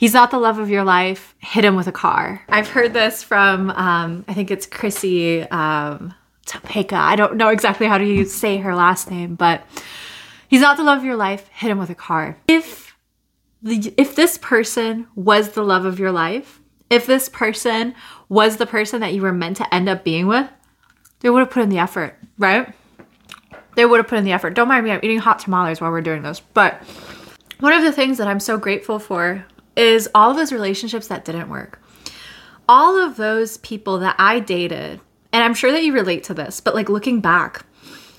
he's not the love of your life, hit him with a car. I've heard this from, um, I think it's Chrissy um, Topeka. I don't know exactly how to say her last name, but he's not the love of your life, hit him with a car. If the, if this person was the love of your life, if this person was the person that you were meant to end up being with, they would have put in the effort, right? They would have put in the effort. Don't mind me, I'm eating hot tamales while we're doing this. But one of the things that I'm so grateful for is all of those relationships that didn't work. All of those people that I dated, and I'm sure that you relate to this, but like looking back,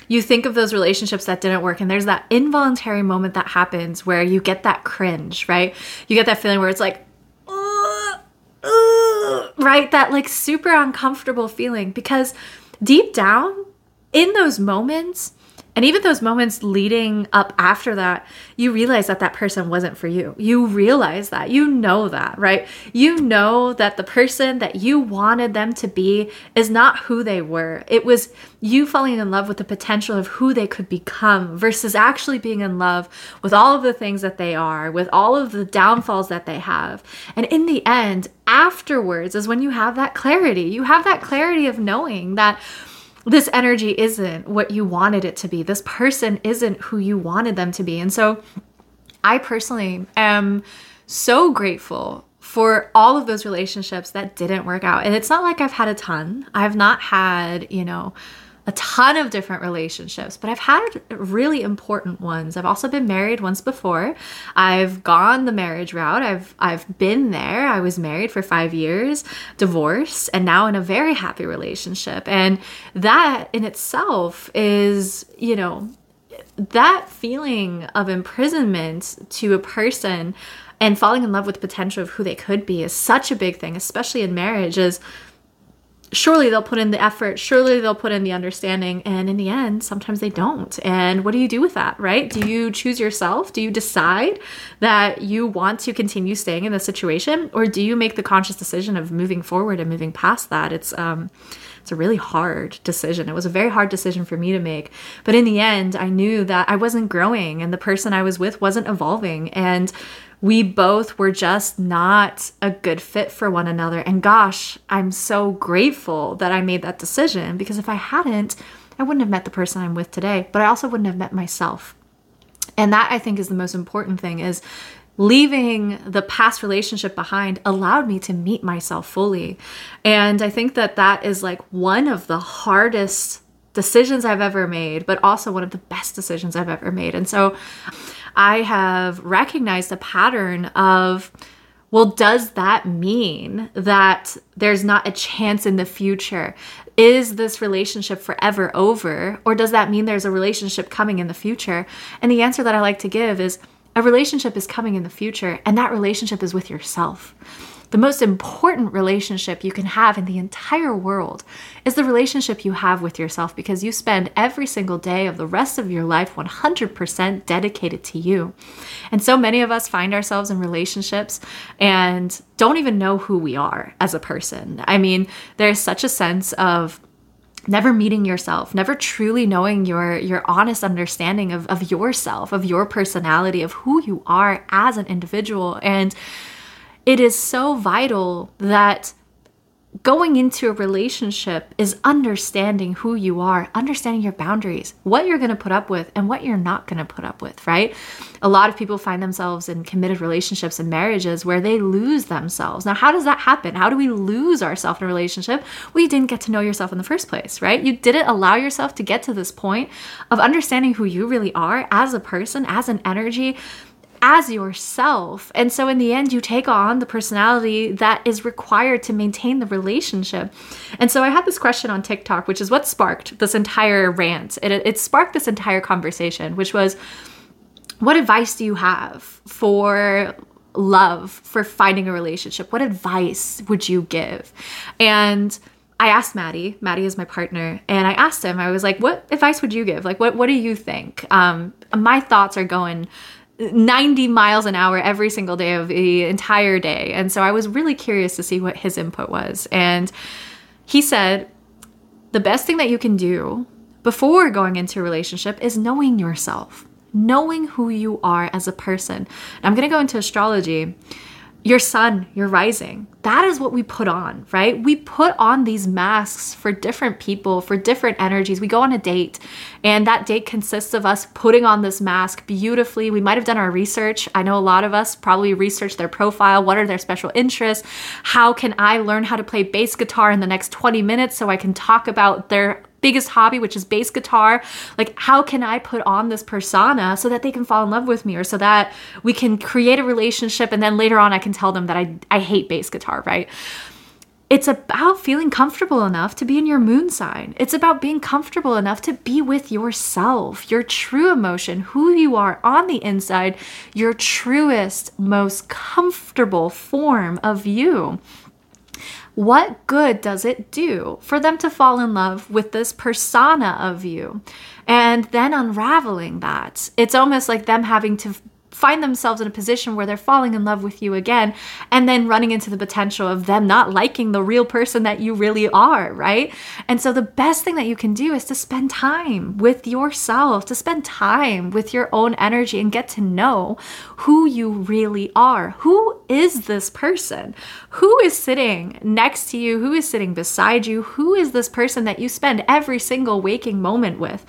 you think of those relationships that didn't work, and there's that involuntary moment that happens where you get that cringe, right? You get that feeling where it's like, uh, right? That like super uncomfortable feeling because deep down in those moments, and even those moments leading up after that, you realize that that person wasn't for you. You realize that. You know that, right? You know that the person that you wanted them to be is not who they were. It was you falling in love with the potential of who they could become versus actually being in love with all of the things that they are, with all of the downfalls that they have. And in the end, afterwards is when you have that clarity. You have that clarity of knowing that this energy isn't what you wanted it to be. This person isn't who you wanted them to be. And so I personally am so grateful for all of those relationships that didn't work out. And it's not like I've had a ton. I've not had, you know, a ton of different relationships, but I've had really important ones. I've also been married once before. I've gone the marriage route. I've I've been there. I was married for 5 years, divorced, and now in a very happy relationship. And that in itself is, you know, that feeling of imprisonment to a person and falling in love with the potential of who they could be is such a big thing, especially in marriage is surely they'll put in the effort, surely they'll put in the understanding, and in the end, sometimes they don't. And what do you do with that, right? Do you choose yourself? Do you decide that you want to continue staying in the situation, or do you make the conscious decision of moving forward and moving past that? It's um it's a really hard decision. It was a very hard decision for me to make. But in the end, I knew that I wasn't growing and the person I was with wasn't evolving. And we both were just not a good fit for one another. And gosh, I'm so grateful that I made that decision because if I hadn't, I wouldn't have met the person I'm with today, but I also wouldn't have met myself. And that I think is the most important thing is leaving the past relationship behind allowed me to meet myself fully. And I think that that is like one of the hardest decisions I've ever made, but also one of the best decisions I've ever made. And so I have recognized a pattern of, well, does that mean that there's not a chance in the future? Is this relationship forever over? Or does that mean there's a relationship coming in the future? And the answer that I like to give is a relationship is coming in the future, and that relationship is with yourself. The most important relationship you can have in the entire world is the relationship you have with yourself because you spend every single day of the rest of your life 100% dedicated to you. And so many of us find ourselves in relationships and don't even know who we are as a person. I mean, there's such a sense of never meeting yourself never truly knowing your your honest understanding of, of yourself of your personality of who you are as an individual. And it is so vital that going into a relationship is understanding who you are, understanding your boundaries, what you're going to put up with and what you're not going to put up with, right? A lot of people find themselves in committed relationships and marriages where they lose themselves. Now, how does that happen? How do we lose ourselves in a relationship? Well, you didn't get to know yourself in the first place, right? You didn't allow yourself to get to this point of understanding who you really are as a person, as an energy as yourself. And so, in the end, you take on the personality that is required to maintain the relationship. And so, I had this question on TikTok, which is what sparked this entire rant. It, it sparked this entire conversation, which was what advice do you have for love, for finding a relationship? What advice would you give? And I asked Maddie, Maddie is my partner, and I asked him, I was like, what advice would you give? Like, what, what do you think? Um, my thoughts are going 90 miles an hour every single day of the entire day. And so I was really curious to see what his input was. And he said, the best thing that you can do before going into a relationship is knowing yourself, knowing who you are as a person. And I'm going to go into astrology. Your sun, your rising. That is what we put on, right? We put on these masks for different people, for different energies. We go on a date, and that date consists of us putting on this mask beautifully. We might have done our research. I know a lot of us probably researched their profile. What are their special interests? How can I learn how to play bass guitar in the next 20 minutes so I can talk about their biggest hobby, which is bass guitar. Like, how can I put on this persona so that they can fall in love with me or so that we can create a relationship and then later on I can tell them that I, I hate bass guitar, right? It's about feeling comfortable enough to be in your moon sign. It's about being comfortable enough to be with yourself, your true emotion, who you are on the inside, your truest, most comfortable form of you what good does it do for them to fall in love with this persona of you? And then unraveling that, it's almost like them having to find themselves in a position where they're falling in love with you again and then running into the potential of them not liking the real person that you really are, right? And so the best thing that you can do is to spend time with yourself, to spend time with your own energy and get to know who you really are. Who is this person? Who is sitting next to you? Who is sitting beside you? Who is this person that you spend every single waking moment with?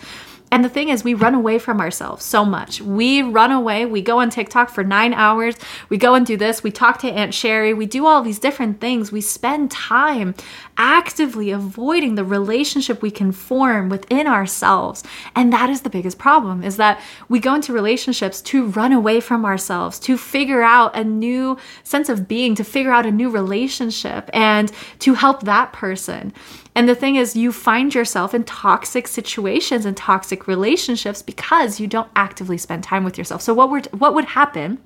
And the thing is, we run away from ourselves so much. We run away. We go on TikTok for nine hours. We go and do this. We talk to Aunt Sherry. We do all these different things. We spend time actively avoiding the relationship we can form within ourselves. And that is the biggest problem is that we go into relationships to run away from ourselves, to figure out a new sense of being, to figure out a new relationship and to help that person. And the thing is, you find yourself in toxic situations and toxic relationships because you don't actively spend time with yourself. So what would what would happen?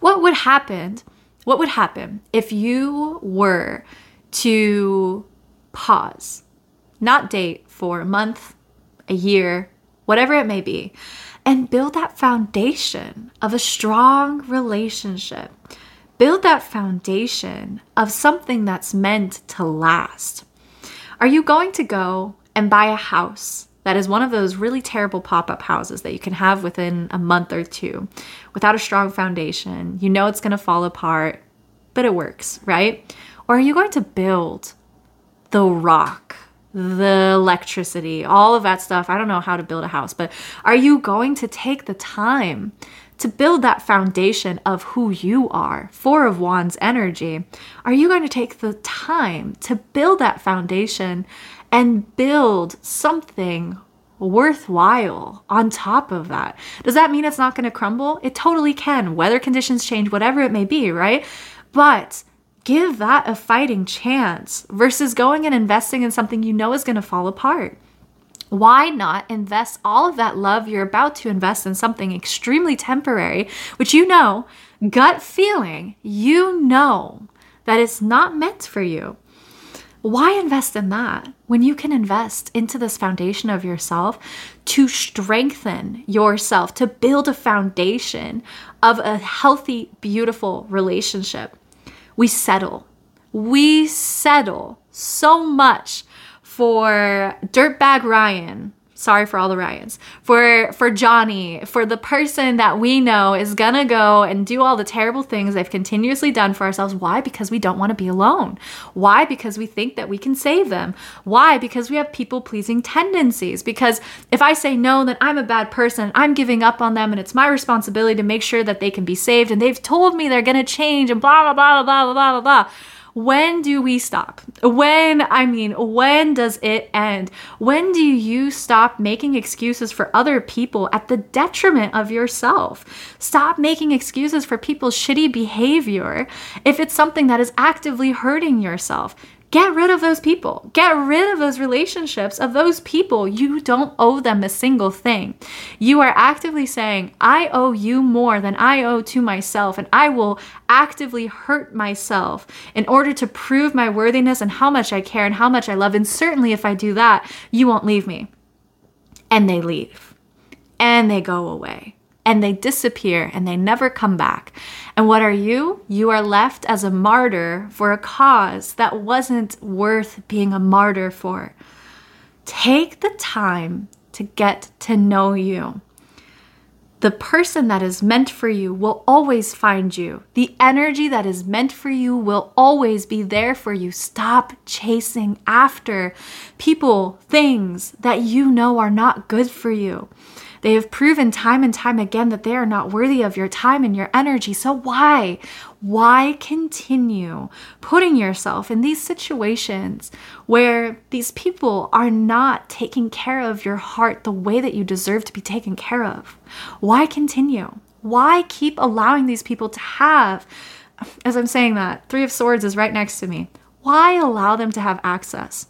What would happen? What would happen if you were to pause, not date for a month, a year, whatever it may be, and build that foundation of a strong relationship? Build that foundation of something that's meant to last. Are you going to go and buy a house that is one of those really terrible pop up houses that you can have within a month or two without a strong foundation? You know it's going to fall apart, but it works, right? Or are you going to build the rock, the electricity, all of that stuff? I don't know how to build a house, but are you going to take the time to build that foundation of who you are, Four of Wands energy, are you going to take the time to build that foundation and build something worthwhile on top of that? Does that mean it's not going to crumble? It totally can. Weather conditions change, whatever it may be, right? But give that a fighting chance versus going and investing in something you know is going to fall apart why not invest all of that love you're about to invest in something extremely temporary, which you know, gut feeling, you know that it's not meant for you? Why invest in that when you can invest into this foundation of yourself to strengthen yourself, to build a foundation of a healthy, beautiful relationship? We settle. We settle so much for Dirtbag Ryan. Sorry for all the Ryans. For for Johnny, for the person that we know is gonna go and do all the terrible things they've continuously done for ourselves. Why? Because we don't want to be alone. Why? Because we think that we can save them. Why? Because we have people pleasing tendencies. Because if I say no, then I'm a bad person. I'm giving up on them, and it's my responsibility to make sure that they can be saved. And they've told me they're gonna change, and blah blah blah blah blah blah blah blah. When do we stop? When, I mean, when does it end? When do you stop making excuses for other people at the detriment of yourself? Stop making excuses for people's shitty behavior if it's something that is actively hurting yourself. Get rid of those people. Get rid of those relationships of those people. You don't owe them a single thing. You are actively saying, I owe you more than I owe to myself, and I will actively hurt myself in order to prove my worthiness and how much I care and how much I love. And certainly, if I do that, you won't leave me. And they leave and they go away and they disappear and they never come back. And what are you? You are left as a martyr for a cause that wasn't worth being a martyr for. Take the time to get to know you. The person that is meant for you will always find you. The energy that is meant for you will always be there for you. Stop chasing after people, things that you know are not good for you. They have proven time and time again that they are not worthy of your time and your energy. So why? Why continue putting yourself in these situations where these people are not taking care of your heart the way that you deserve to be taken care of? Why continue? Why keep allowing these people to have, as I'm saying that, Three of Swords is right next to me. Why allow them to have access?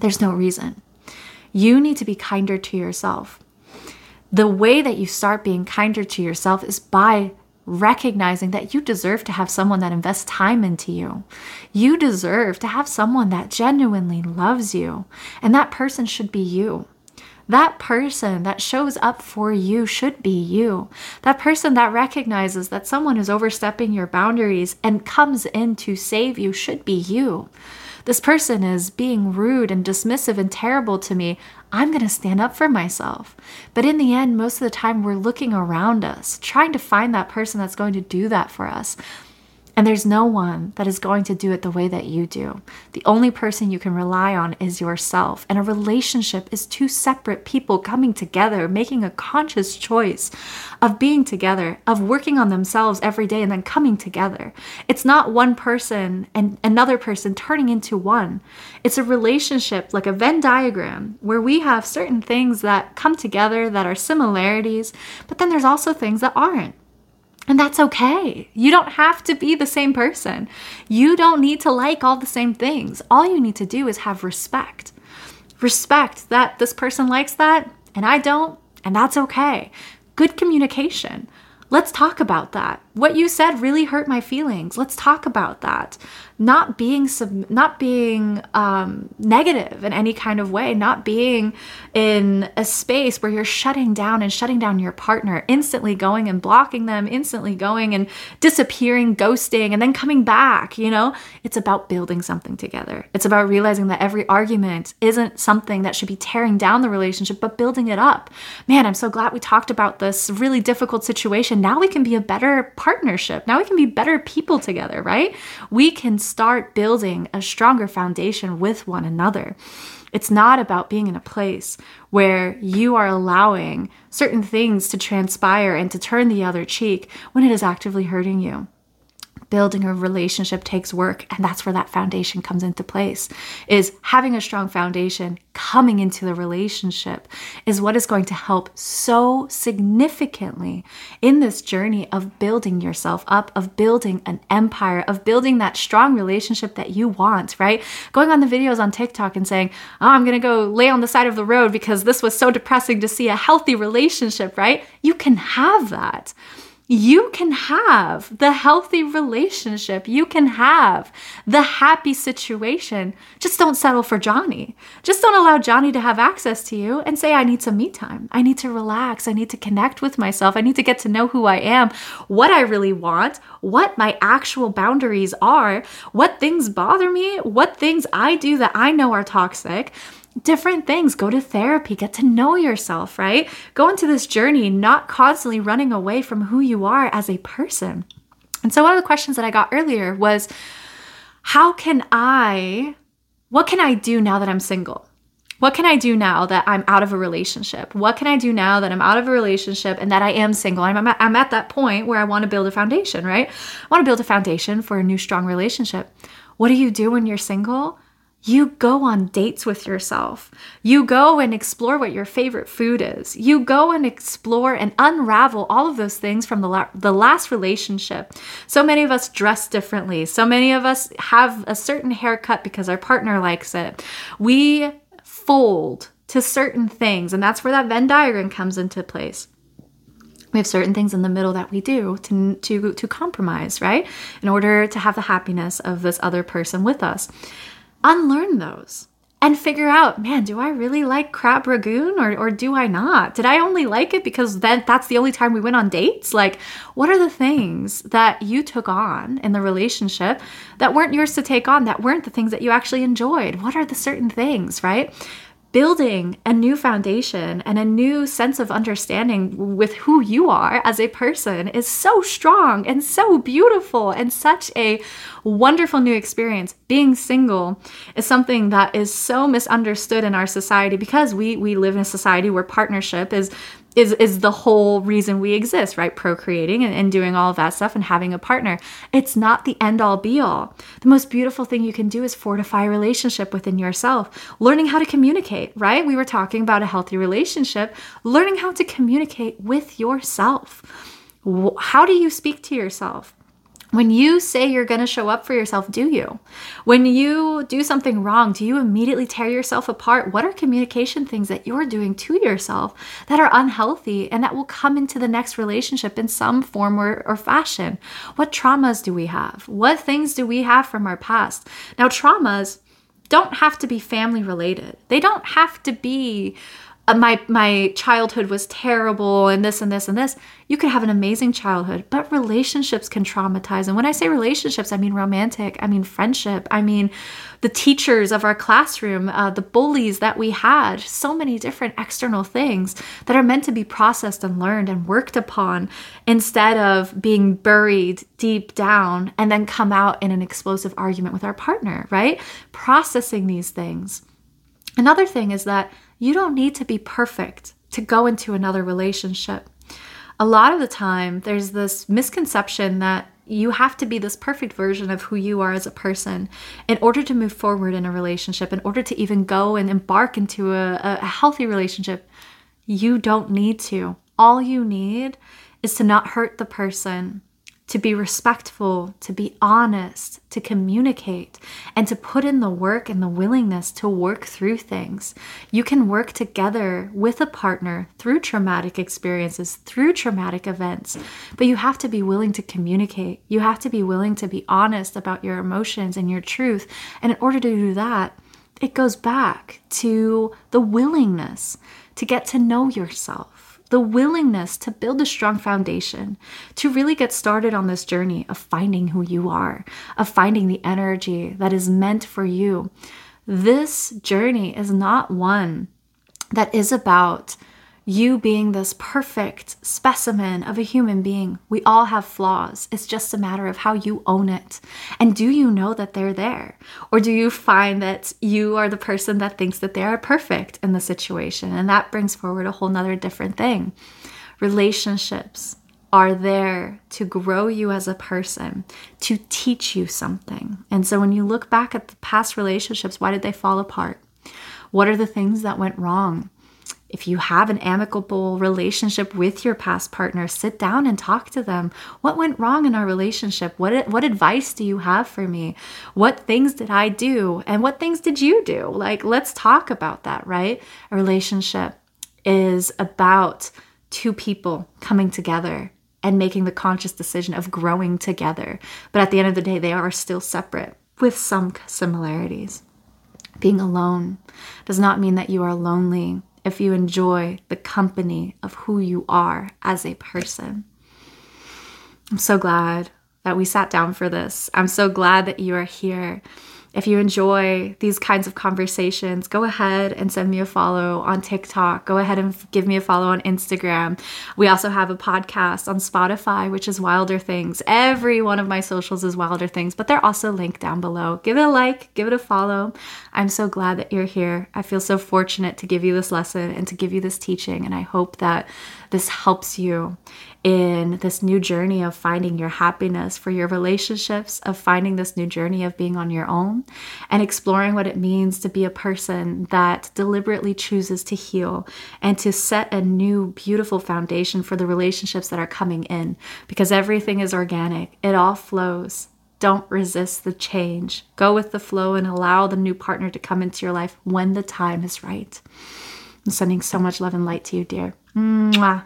There's no reason. You need to be kinder to yourself the way that you start being kinder to yourself is by recognizing that you deserve to have someone that invests time into you. You deserve to have someone that genuinely loves you, and that person should be you. That person that shows up for you should be you. That person that recognizes that someone is overstepping your boundaries and comes in to save you should be you. This person is being rude and dismissive and terrible to me. I'm going to stand up for myself. But in the end, most of the time, we're looking around us, trying to find that person that's going to do that for us. And there's no one that is going to do it the way that you do. The only person you can rely on is yourself. And a relationship is two separate people coming together, making a conscious choice of being together, of working on themselves every day and then coming together. It's not one person and another person turning into one. It's a relationship like a Venn diagram where we have certain things that come together that are similarities, but then there's also things that aren't. And that's okay. You don't have to be the same person. You don't need to like all the same things. All you need to do is have respect. Respect that this person likes that and I don't, and that's okay. Good communication. Let's talk about that. What you said really hurt my feelings. Let's talk about that. Not being sub- not being um, negative in any kind of way. Not being in a space where you're shutting down and shutting down your partner, instantly going and blocking them, instantly going and disappearing, ghosting, and then coming back. You know, it's about building something together. It's about realizing that every argument isn't something that should be tearing down the relationship, but building it up. Man, I'm so glad we talked about this really difficult situation. Now we can be a better partnership. Now we can be better people together, right? We can start building a stronger foundation with one another. It's not about being in a place where you are allowing certain things to transpire and to turn the other cheek when it is actively hurting you building a relationship takes work and that's where that foundation comes into place is having a strong foundation coming into the relationship is what is going to help so significantly in this journey of building yourself up of building an empire of building that strong relationship that you want right? Going on the videos on TikTok and saying oh I'm going to go lay on the side of the road because this was so depressing to see a healthy relationship right? You can have that you can have the healthy relationship. You can have the happy situation. Just don't settle for Johnny. Just don't allow Johnny to have access to you and say, I need some me time. I need to relax. I need to connect with myself. I need to get to know who I am, what I really want, what my actual boundaries are, what things bother me, what things I do that I know are toxic different things. Go to therapy, get to know yourself, right? Go into this journey, not constantly running away from who you are as a person. And so, one of the questions that I got earlier was how can I, what can I do now that I'm single? What can I do now that I'm out of a relationship? What can I do now that I'm out of a relationship and that I am single? I'm, at, I'm at that point where I want to build a foundation, right? I want to build a foundation for a new, strong relationship. What do you do when you're single? You go on dates with yourself. You go and explore what your favorite food is. You go and explore and unravel all of those things from the, la- the last relationship. So many of us dress differently. So many of us have a certain haircut because our partner likes it. We fold to certain things, and that's where that Venn diagram comes into place we have certain things in the middle that we do to, to, to compromise, right? In order to have the happiness of this other person with us unlearn those and figure out, man, do I really like crab ragoon or, or do I not? Did I only like it because then that's the only time we went on dates? Like, what are the things that you took on in the relationship that weren't yours to take on, that weren't the things that you actually enjoyed? What are the certain things, right? Building a new foundation and a new sense of understanding with who you are as a person is so strong and so beautiful and such a wonderful new experience. Being single is something that is so misunderstood in our society because we we live in a society where partnership is is is the whole reason we exist, right? Procreating and, and doing all of that stuff and having a partner. It's not the end all be all. The most beautiful thing you can do is fortify a relationship within yourself, learning how to communicate, right? We were talking about a healthy relationship, learning how to communicate with yourself. How do you speak to yourself? When you say you're going to show up for yourself, do you? When you do something wrong, do you immediately tear yourself apart? What are communication things that you're doing to yourself that are unhealthy and that will come into the next relationship in some form or, or fashion? What traumas do we have? What things do we have from our past? Now, traumas don't have to be family related, they don't have to be uh, my my childhood was terrible and this and this and this. You could have an amazing childhood but relationships can traumatize. And when i say relationships i mean romantic i mean friendship i mean the teachers of our classroom uh, the bullies that we had so many different external things that are meant to be processed and learned and worked upon instead of being buried deep down and then come out in an explosive argument with our partner right? Processing these things. Another thing is that you don't need to be perfect to go into another relationship. A lot of the time, there's this misconception that you have to be this perfect version of who you are as a person in order to move forward in a relationship, in order to even go and embark into a, a healthy relationship. You don't need to. All you need is to not hurt the person to be respectful, to be honest, to communicate, and to put in the work and the willingness to work through things. You can work together with a partner through traumatic experiences, through traumatic events, but you have to be willing to communicate. You have to be willing to be honest about your emotions and your truth. And in order to do that, it goes back to the willingness to get to know yourself the willingness to build a strong foundation, to really get started on this journey of finding who you are, of finding the energy that is meant for you. This journey is not one that is about you being this perfect specimen of a human being. We all have flaws. It's just a matter of how you own it. And do you know that they're there? Or do you find that you are the person that thinks that they are perfect in the situation? And that brings forward a whole nother different thing. Relationships are there to grow you as a person, to teach you something. And so when you look back at the past relationships, why did they fall apart? What are the things that went wrong? If you have an amicable relationship with your past partner, sit down and talk to them. What went wrong in our relationship? What what advice do you have for me? What things did I do and what things did you do? Like let's talk about that, right? A relationship is about two people coming together and making the conscious decision of growing together. But at the end of the day, they are still separate with some similarities. Being alone does not mean that you are lonely if you enjoy the company of who you are as a person. I'm so glad that we sat down for this. I'm so glad that you are here. If you enjoy these kinds of conversations, go ahead and send me a follow on TikTok. Go ahead and give me a follow on Instagram. We also have a podcast on Spotify, which is Wilder Things. Every one of my socials is Wilder Things, but they're also linked down below. Give it a like, give it a follow. I'm so glad that you're here. I feel so fortunate to give you this lesson and to give you this teaching, and I hope that this helps you in this new journey of finding your happiness for your relationships, of finding this new journey of being on your own, and exploring what it means to be a person that deliberately chooses to heal and to set a new, beautiful foundation for the relationships that are coming in because everything is organic, it all flows. Don't resist the change. Go with the flow and allow the new partner to come into your life when the time is right. I'm sending so much love and light to you, dear. Mwah.